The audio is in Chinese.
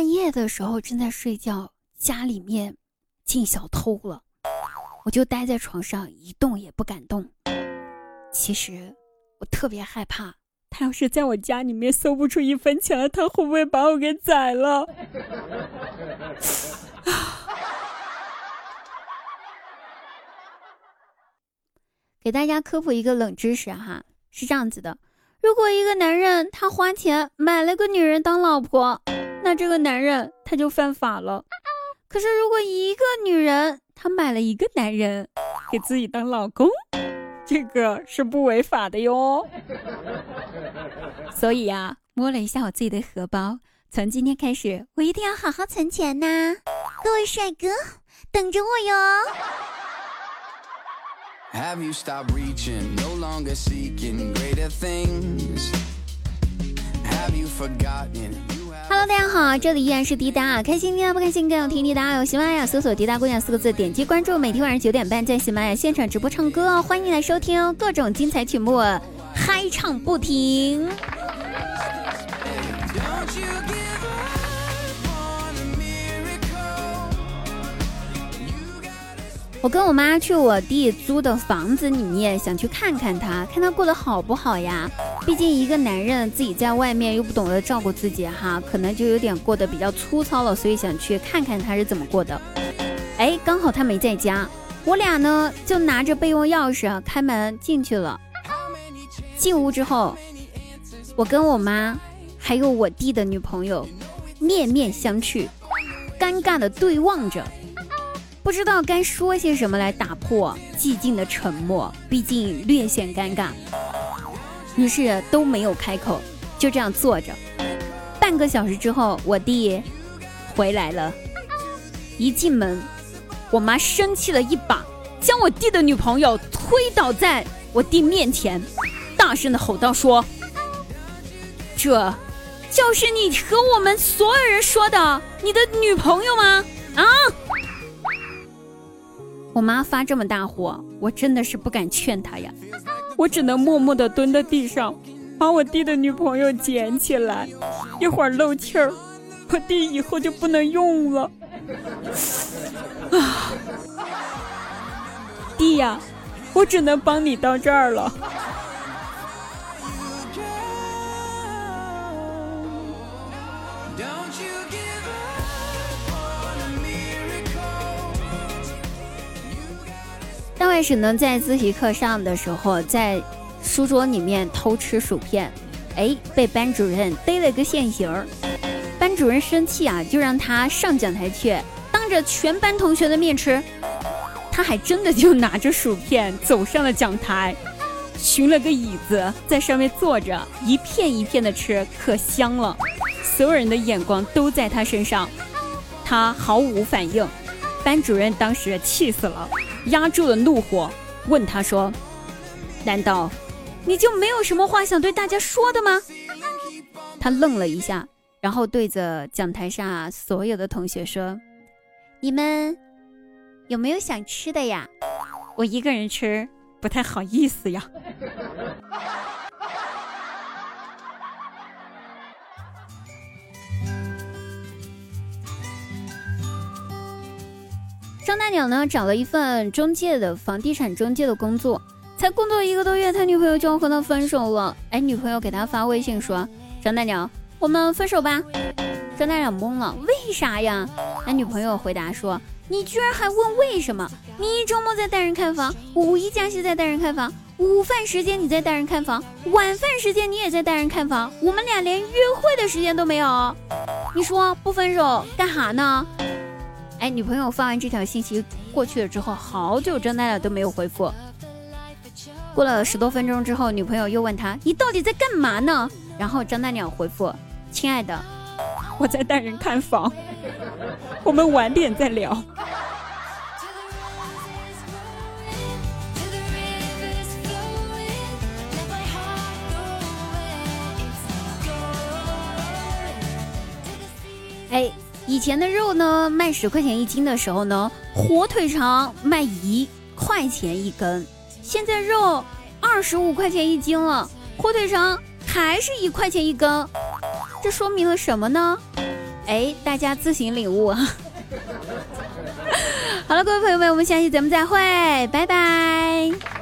半夜的时候正在睡觉，家里面进小偷了，我就待在床上一动也不敢动。其实我特别害怕，他要是在我家里面搜不出一分钱来，他会不会把我给宰了？给大家科普一个冷知识哈，是这样子的：如果一个男人他花钱买了个女人当老婆，那这个男人他就犯法了。可是如果一个女人她买了一个男人给自己当老公，这个是不违法的哟。所以呀，摸了一下我自己的荷包，从今天开始，我一定要好好存钱呐！各位帅哥，等着我哟。Have you stopped reaching? No longer seeking greater things. Have you forgotten? Hello，大家好，这里依然是滴答，开心滴答不开心更要听滴答。有喜马拉雅搜索“滴答姑娘”四个字，点击关注。每天晚上九点半在喜马拉雅现场直播唱歌哦，欢迎来收听哦各种精彩曲目，嗨唱不停。我跟我妈去我弟租的房子里面，想去看看他，看他过得好不好呀？毕竟一个男人自己在外面又不懂得照顾自己哈，可能就有点过得比较粗糙了，所以想去看看他是怎么过的。哎，刚好他没在家，我俩呢就拿着备用钥匙开门进去了。进屋之后，我跟我妈还有我弟的女朋友面面相觑，尴尬的对望着。不知道该说些什么来打破寂静的沉默，毕竟略显尴尬，于是都没有开口，就这样坐着。半个小时之后，我弟回来了，一进门，我妈生气了一把，将我弟的女朋友推倒在我弟面前，大声的吼道：“说，这就是你和我们所有人说的你的女朋友吗？啊！”我妈发这么大火，我真的是不敢劝她呀，我只能默默地蹲在地上，把我弟的女朋友捡起来，一会儿漏气儿，我弟以后就不能用了。啊，弟呀，我只能帮你到这儿了。开始呢，在自习课上的时候，在书桌里面偷吃薯片，哎，被班主任逮了个现行儿。班主任生气啊，就让他上讲台去，当着全班同学的面吃。他还真的就拿着薯片走上了讲台，寻了个椅子在上面坐着，一片一片的吃，可香了。所有人的眼光都在他身上，他毫无反应。班主任当时气死了。压住了怒火，问他说：“难道你就没有什么话想对大家说的吗？”他愣了一下，然后对着讲台上所有的同学说：“你们有没有想吃的呀？我一个人吃不太好意思呀。”张大鸟呢，找了一份中介的房地产中介的工作，才工作一个多月，他女朋友就要和他分手了。哎，女朋友给他发微信说：“张大鸟，我们分手吧。”张大鸟懵了，为啥呀？他女朋友回答说：“你居然还问为什么？你一周末在带人看房，五一假期在带人看房，午饭时间你在带人看房，晚饭时间你也在带人看房，我们俩连约会的时间都没有。你说不分手干哈呢？”哎，女朋友发完这条信息过去了之后，好久张大鸟都没有回复。过了十多分钟之后，女朋友又问他：“你到底在干嘛呢？”然后张大鸟回复：“亲爱的，我在带人看房，我们晚点再聊。”哎。以前的肉呢，卖十块钱一斤的时候呢，火腿肠卖一块钱一根。现在肉二十五块钱一斤了，火腿肠还是一块钱一根。这说明了什么呢？哎，大家自行领悟啊。好了，各位朋友们，我们下期节目再会，拜拜。